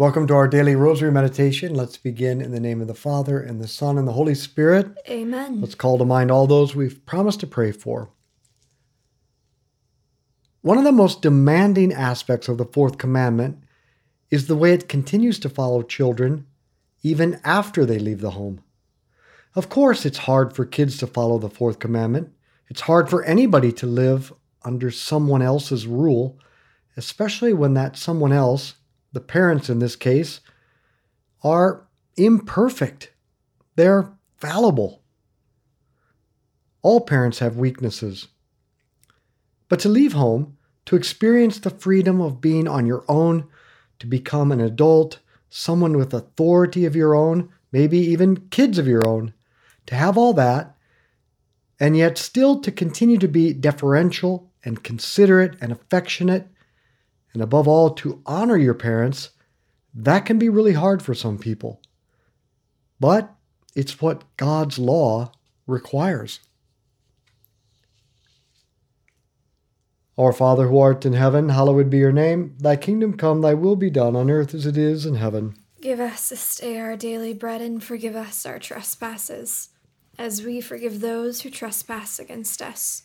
Welcome to our daily rosary meditation. Let's begin in the name of the Father, and the Son, and the Holy Spirit. Amen. Let's call to mind all those we've promised to pray for. One of the most demanding aspects of the fourth commandment is the way it continues to follow children even after they leave the home. Of course, it's hard for kids to follow the fourth commandment. It's hard for anybody to live under someone else's rule, especially when that someone else the parents in this case, are imperfect. They're fallible. All parents have weaknesses. But to leave home, to experience the freedom of being on your own, to become an adult, someone with authority of your own, maybe even kids of your own, to have all that, and yet still to continue to be deferential and considerate and affectionate and above all, to honor your parents, that can be really hard for some people. But it's what God's law requires. Our Father who art in heaven, hallowed be your name. Thy kingdom come, thy will be done on earth as it is in heaven. Give us this day our daily bread and forgive us our trespasses, as we forgive those who trespass against us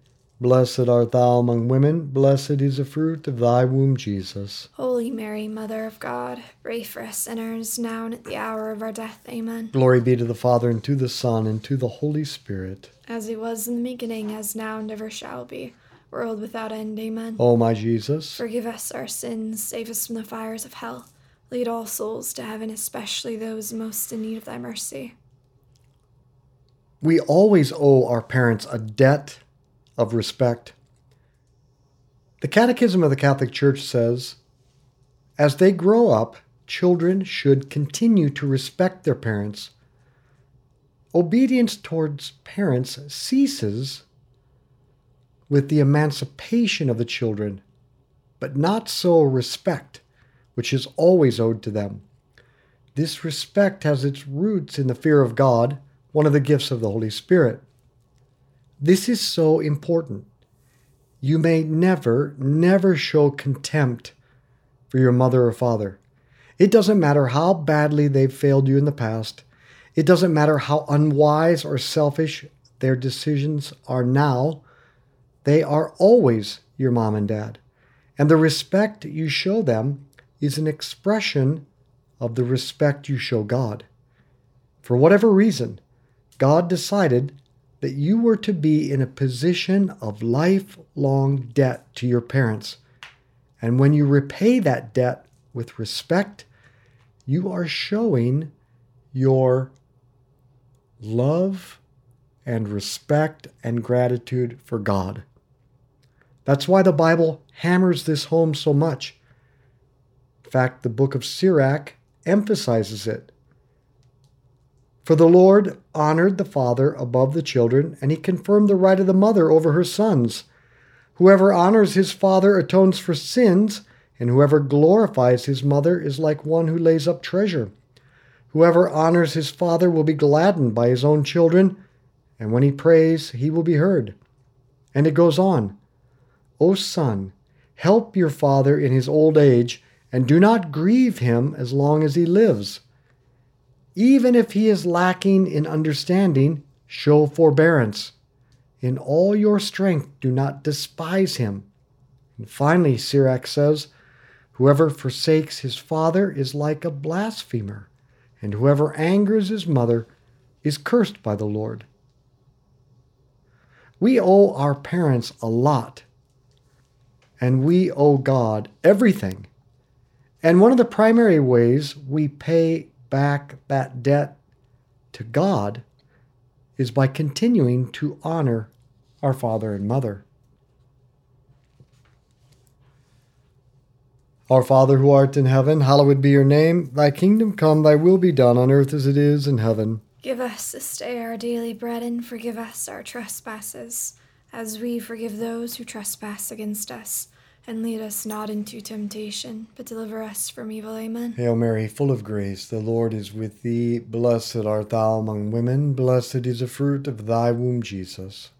Blessed art thou among women, blessed is the fruit of thy womb, Jesus. Holy Mary, Mother of God, pray for us sinners, now and at the hour of our death. Amen. Glory be to the Father, and to the Son, and to the Holy Spirit. As it was in the beginning, as now, and ever shall be, world without end. Amen. O my Jesus, forgive us our sins, save us from the fires of hell. Lead all souls to heaven, especially those most in need of thy mercy. We always owe our parents a debt of respect. The Catechism of the Catholic Church says as they grow up, children should continue to respect their parents. Obedience towards parents ceases with the emancipation of the children, but not so respect, which is always owed to them. This respect has its roots in the fear of God, one of the gifts of the Holy Spirit. This is so important. You may never, never show contempt for your mother or father. It doesn't matter how badly they've failed you in the past. It doesn't matter how unwise or selfish their decisions are now. They are always your mom and dad. And the respect you show them is an expression of the respect you show God. For whatever reason, God decided that you were to be in a position of lifelong debt to your parents. And when you repay that debt with respect, you are showing your love and respect and gratitude for God. That's why the Bible hammers this home so much. In fact, the book of Sirach emphasizes it. For the Lord honored the father above the children, and he confirmed the right of the mother over her sons. Whoever honors his father atones for sins, and whoever glorifies his mother is like one who lays up treasure. Whoever honors his father will be gladdened by his own children, and when he prays, he will be heard. And it goes on O son, help your father in his old age, and do not grieve him as long as he lives. Even if he is lacking in understanding, show forbearance. In all your strength, do not despise him. And finally, Sirach says, Whoever forsakes his father is like a blasphemer, and whoever angers his mother is cursed by the Lord. We owe our parents a lot, and we owe God everything. And one of the primary ways we pay back that debt to God is by continuing to honor our father and mother. Our Father who art in heaven, hallowed be your name. Thy kingdom come, thy will be done on earth as it is in heaven. Give us this day our daily bread and forgive us our trespasses, as we forgive those who trespass against us and lead us not into temptation, but deliver us from evil. Amen. Hail Mary, full of grace, the Lord is with thee. Blessed art thou among women, blessed is the fruit of thy womb, Jesus.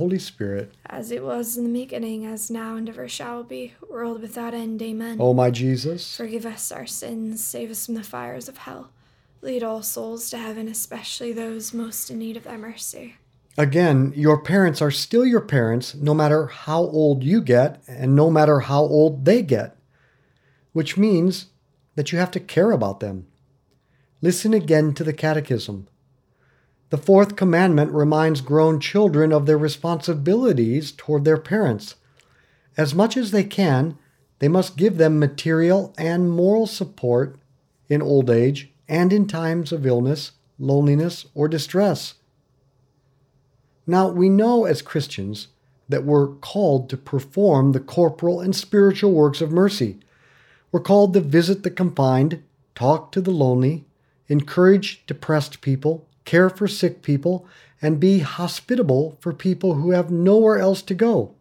Holy Spirit. As it was in the beginning, as now, and ever shall be, world without end. Amen. O my Jesus, forgive us our sins, save us from the fires of hell. Lead all souls to heaven, especially those most in need of thy mercy. Again, your parents are still your parents no matter how old you get and no matter how old they get, which means that you have to care about them. Listen again to the Catechism. The fourth commandment reminds grown children of their responsibilities toward their parents. As much as they can, they must give them material and moral support in old age and in times of illness, loneliness, or distress. Now, we know as Christians that we're called to perform the corporal and spiritual works of mercy. We're called to visit the confined, talk to the lonely, encourage depressed people, care for sick people, and be hospitable for people who have nowhere else to go.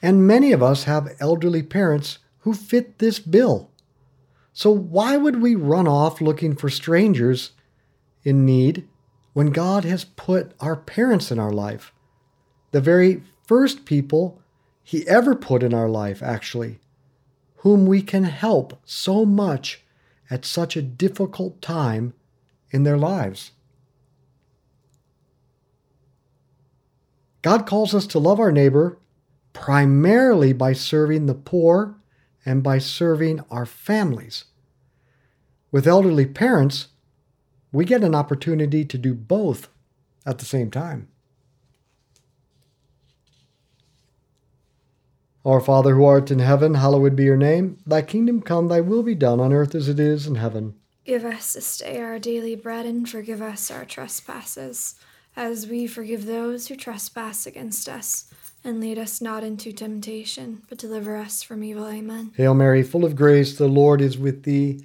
And many of us have elderly parents who fit this bill. So, why would we run off looking for strangers in need when God has put our parents in our life? The very first people He ever put in our life, actually, whom we can help so much at such a difficult time in their lives. God calls us to love our neighbor primarily by serving the poor and by serving our families. With elderly parents, we get an opportunity to do both at the same time. Our Father who art in heaven, hallowed be your name. Thy kingdom come, thy will be done on earth as it is in heaven. Give us this day our daily bread and forgive us our trespasses, as we forgive those who trespass against us. And lead us not into temptation, but deliver us from evil. Amen. Hail Mary, full of grace, the Lord is with thee.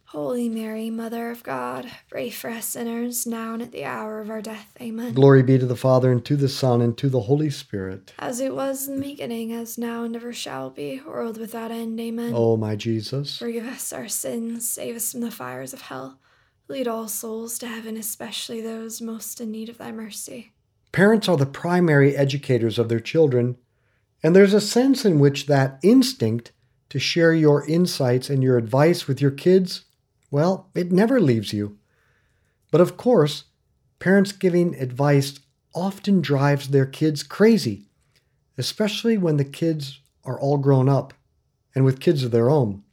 Holy Mary, Mother of God, pray for us sinners, now and at the hour of our death. Amen. Glory be to the Father, and to the Son, and to the Holy Spirit. As it was in the beginning, as now and ever shall be, world without end. Amen. O my Jesus. Forgive us our sins, save us from the fires of hell. Lead all souls to heaven, especially those most in need of thy mercy. Parents are the primary educators of their children, and there's a sense in which that instinct to share your insights and your advice with your kids, well, it never leaves you. But of course, parents giving advice often drives their kids crazy, especially when the kids are all grown up and with kids of their own.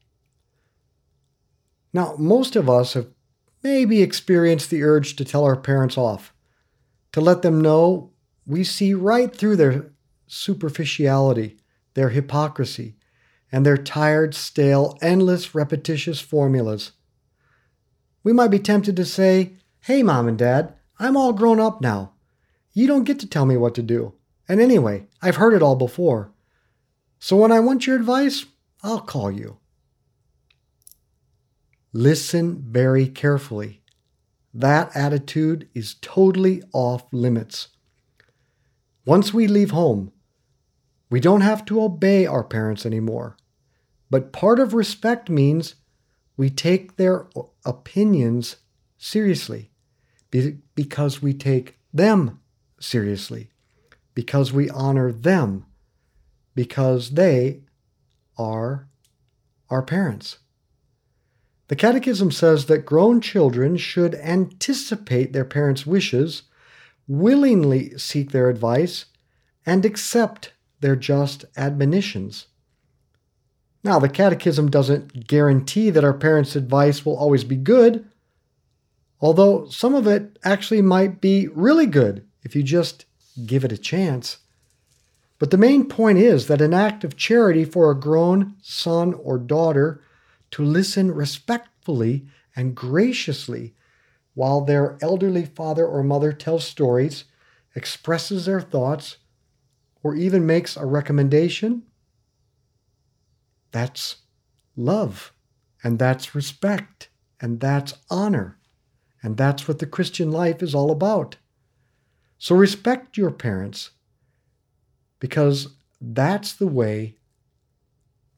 Now, most of us have maybe experienced the urge to tell our parents off, to let them know we see right through their superficiality, their hypocrisy, and their tired, stale, endless, repetitious formulas. We might be tempted to say, Hey, mom and dad, I'm all grown up now. You don't get to tell me what to do. And anyway, I've heard it all before. So when I want your advice, I'll call you. Listen very carefully. That attitude is totally off limits. Once we leave home, we don't have to obey our parents anymore. But part of respect means we take their opinions seriously because we take them seriously, because we honor them, because they are our parents. The Catechism says that grown children should anticipate their parents' wishes, willingly seek their advice, and accept their just admonitions. Now, the Catechism doesn't guarantee that our parents' advice will always be good. Although some of it actually might be really good if you just give it a chance. But the main point is that an act of charity for a grown son or daughter to listen respectfully and graciously while their elderly father or mother tells stories, expresses their thoughts, or even makes a recommendation, that's love, and that's respect, and that's honor, and that's what the Christian life is all about. So respect your parents because that's the way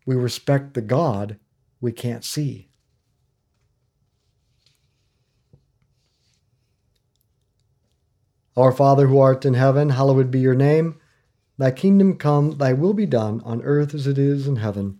we respect the God we can't see. Our Father who art in heaven, hallowed be your name. Thy kingdom come, thy will be done, on earth as it is in heaven.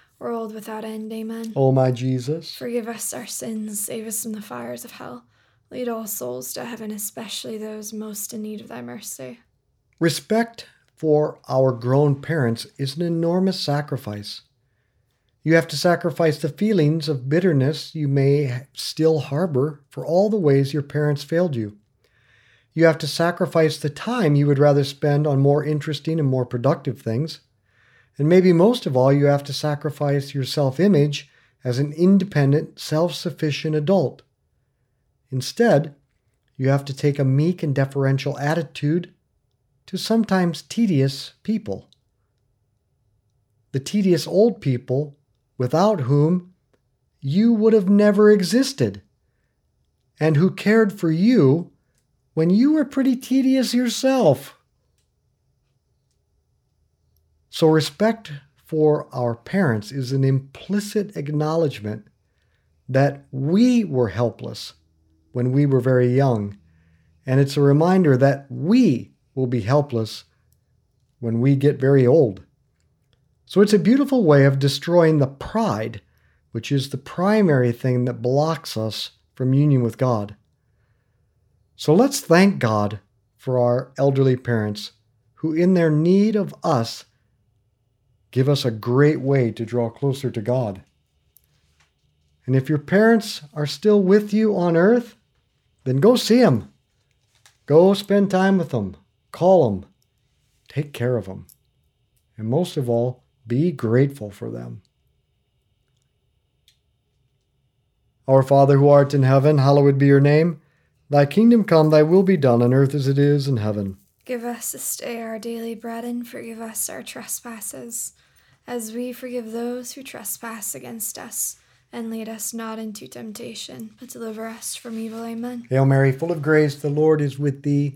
world without end. Amen. O my Jesus, Forgive us our sins, save us from the fires of hell. Lead all souls to heaven, especially those most in need of thy mercy. respect for our grown parents is an enormous sacrifice. You have to sacrifice the feelings of bitterness you may still harbor for all the ways your parents failed you. You have to sacrifice the time you would rather spend on more interesting and more productive things. And maybe most of all, you have to sacrifice your self image as an independent, self sufficient adult. Instead, you have to take a meek and deferential attitude to sometimes tedious people. The tedious old people without whom you would have never existed, and who cared for you when you were pretty tedious yourself. So, respect for our parents is an implicit acknowledgement that we were helpless when we were very young, and it's a reminder that we will be helpless when we get very old. So it's a beautiful way of destroying the pride, which is the primary thing that blocks us from union with God. So let's thank God for our elderly parents who, in their need of us, give us a great way to draw closer to God. And if your parents are still with you on earth, then go see them. Go spend time with them. Call them. Take care of them. And most of all, be grateful for them. Our Father who art in heaven, hallowed be your name. Thy kingdom come, thy will be done on earth as it is in heaven. Give us this day our daily bread and forgive us our trespasses, as we forgive those who trespass against us. And lead us not into temptation, but deliver us from evil. Amen. Hail Mary, full of grace, the Lord is with thee.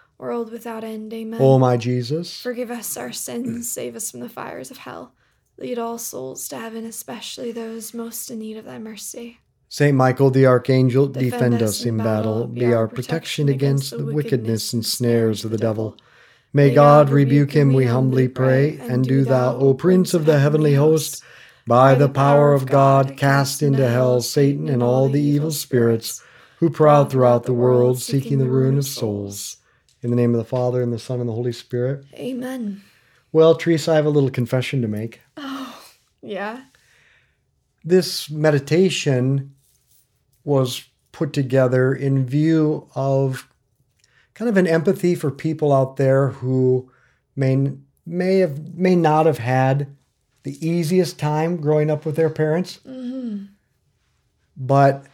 world without end. Amen. O my Jesus, Forgive us our sins, save us from the fires of hell. Lead all souls to heaven, especially those most in need of thy mercy. Saint Michael the Archangel, defend, Defend us in battle, be our protection against the wickedness and snares of the devil. May God rebuke him, we humbly pray, and do thou, O Prince of the heavenly host, by the power of God, cast into hell Satan and all the evil spirits who prowl throughout the world, seeking the ruin of souls. In the name of the Father, and the Son, and the Holy Spirit. Amen. Well, Teresa, I have a little confession to make. Oh, yeah. This meditation was put together in view of kind of an empathy for people out there who may may have may not have had the easiest time growing up with their parents. hmm But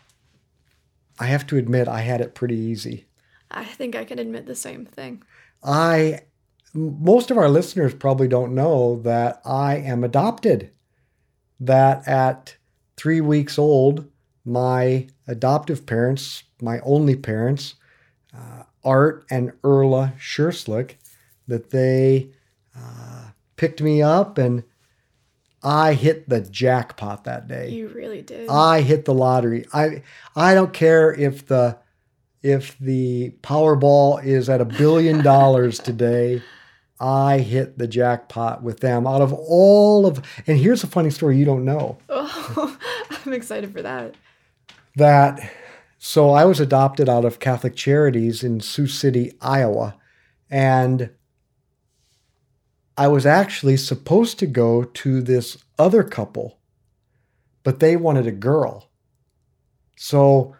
I have to admit I had it pretty easy. I think I can admit the same thing. I most of our listeners probably don't know that I am adopted. That at 3 weeks old, my adoptive parents, my only parents, uh, Art and Erla Schurslick, that they uh, picked me up and I hit the jackpot that day. You really did. I hit the lottery. I I don't care if the if the Powerball is at a billion dollars today. I hit the jackpot with them out of all of and here's a funny story you don't know. oh, I'm excited for that. That so I was adopted out of Catholic Charities in Sioux City, Iowa, and I was actually supposed to go to this other couple, but they wanted a girl. So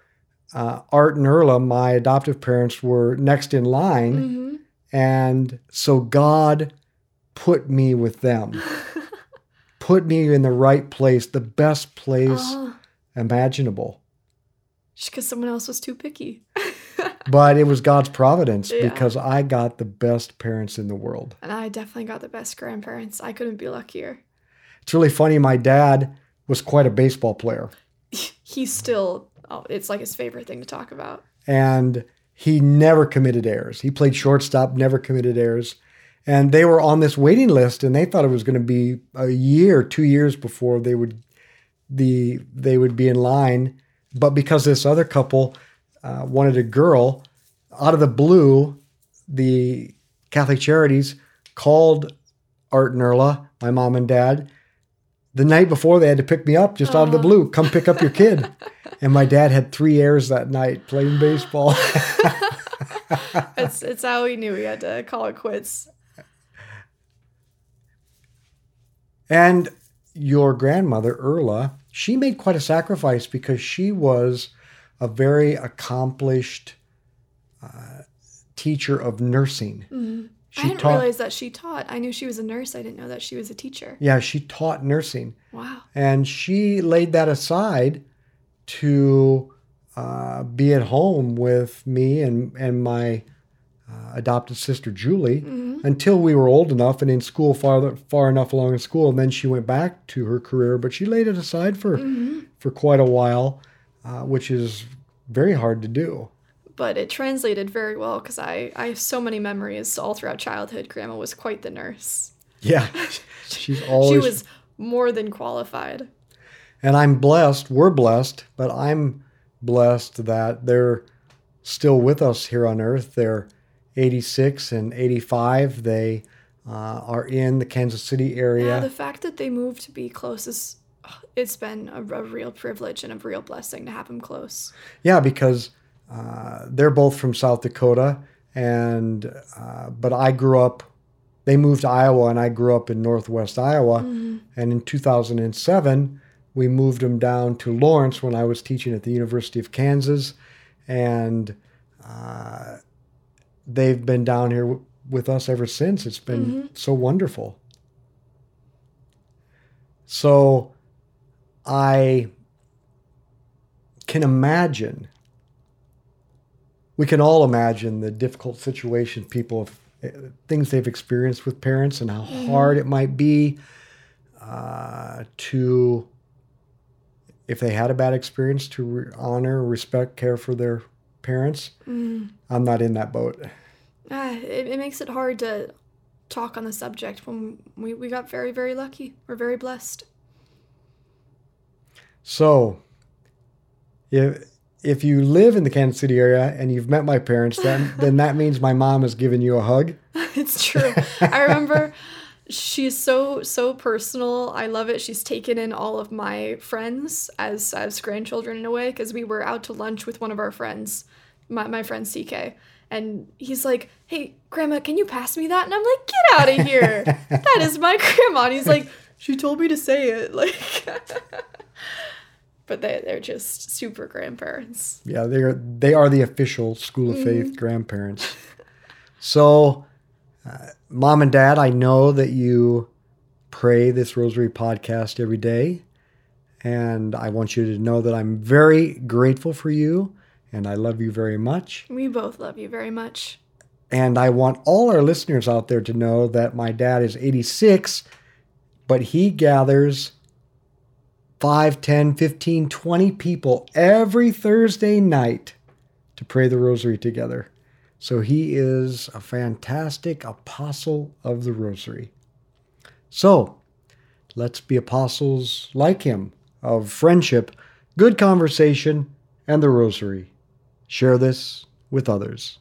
uh, Art and Erla, my adoptive parents, were next in line, hmm and so God put me with them, put me in the right place, the best place oh, imaginable. just because someone else was too picky. But it was God's providence Yeah. because I got the best parents in the world. and I definitely got the best grandparents. I couldn't be luckier. It's really funny. My dad was quite a baseball player, He's still, oh, it's like his favorite thing to talk about. and he never committed errors. He played shortstop, never committed errors. And they were on this waiting list, and they thought it was going to be a year, two years before they would the they would be in line. But because this other couple uh, wanted a girl, out of the blue, the Catholic Charities called Art and Erla, my mom and dad, the night before they had to pick me up just out of the blue. Come pick up your kid. and my dad had three airs that night playing baseball. It's, it's how he knew he had to call it quits. and your grandmother, Erla, she made quite a sacrifice because she was a very accomplished uh, teacher of nursing. Mhm. She I didn't taught, realize that she taught. I knew she was a nurse. I didn't know that she was a teacher. yeah, she taught nursing. Wow. And she laid that aside to uh, be at home with me and, and my uh, adopted sister, Julie, hmm until we were old enough and in school, far, far enough along in school. And then she went back to her career, but she laid it aside for, hmm for quite a while, uh, which is very hard to do. But it translated very well because I, I have so many memories all throughout childhood. Grandma was quite the nurse. Yeah, she's always. She was more than qualified. And I'm blessed, we're blessed, but I'm blessed that they're still with us here on earth. They're 86 and 85. They uh, are in the Kansas City area. Yeah, the fact that they moved to be close is, it's been a, a real privilege and a real blessing to have them close. yeah, because uh, they're both from South Dakota, and uh, but I grew up. They moved to Iowa, and I grew up in Northwest Iowa. Mhm. And in 2007, we moved them down to Lawrence when I was teaching at the University of Kansas. And uh, they've been down here w- with us ever since. It's been so wonderful. So I can imagine, we can all imagine the difficult situation people have, eh, things they've experienced with parents and how hard it might be uh, to, if they had a bad experience, to re- honor, respect, care for their parents. Mm. I'm not in that boat. Ah, it, it makes it hard to talk on the subject when we, we got very, very lucky. We're very blessed. So, if if you live in the Kansas City area and you've met my parents, then then that means my mom has given you a hug. it's true. I remember she's so so personal. I love it. She's taken in all of my friends as as grandchildren in a way because we were out to lunch with one of our friends, my my friend CK, and he's like, "Hey, grandma, can you pass me that?" And I'm like, "Get out of here! that is my grandma." And he's like, "She told me to say it." Like, but they they're just super grandparents. Yeah, they are they are the official School of Faith grandparents. So, uh, mom and dad, I know that you pray this Rosary podcast every day, and I want you to know that I'm very grateful for you, and I love you very much. We both love you very much. And I want all our listeners out there to know that my dad is 86, but he gathers 5, 10, 15, 20 people every Thursday night to pray the rosary together. So he is a fantastic apostle of the rosary. So let's be apostles like him of friendship, good conversation, and the rosary. Share this with others.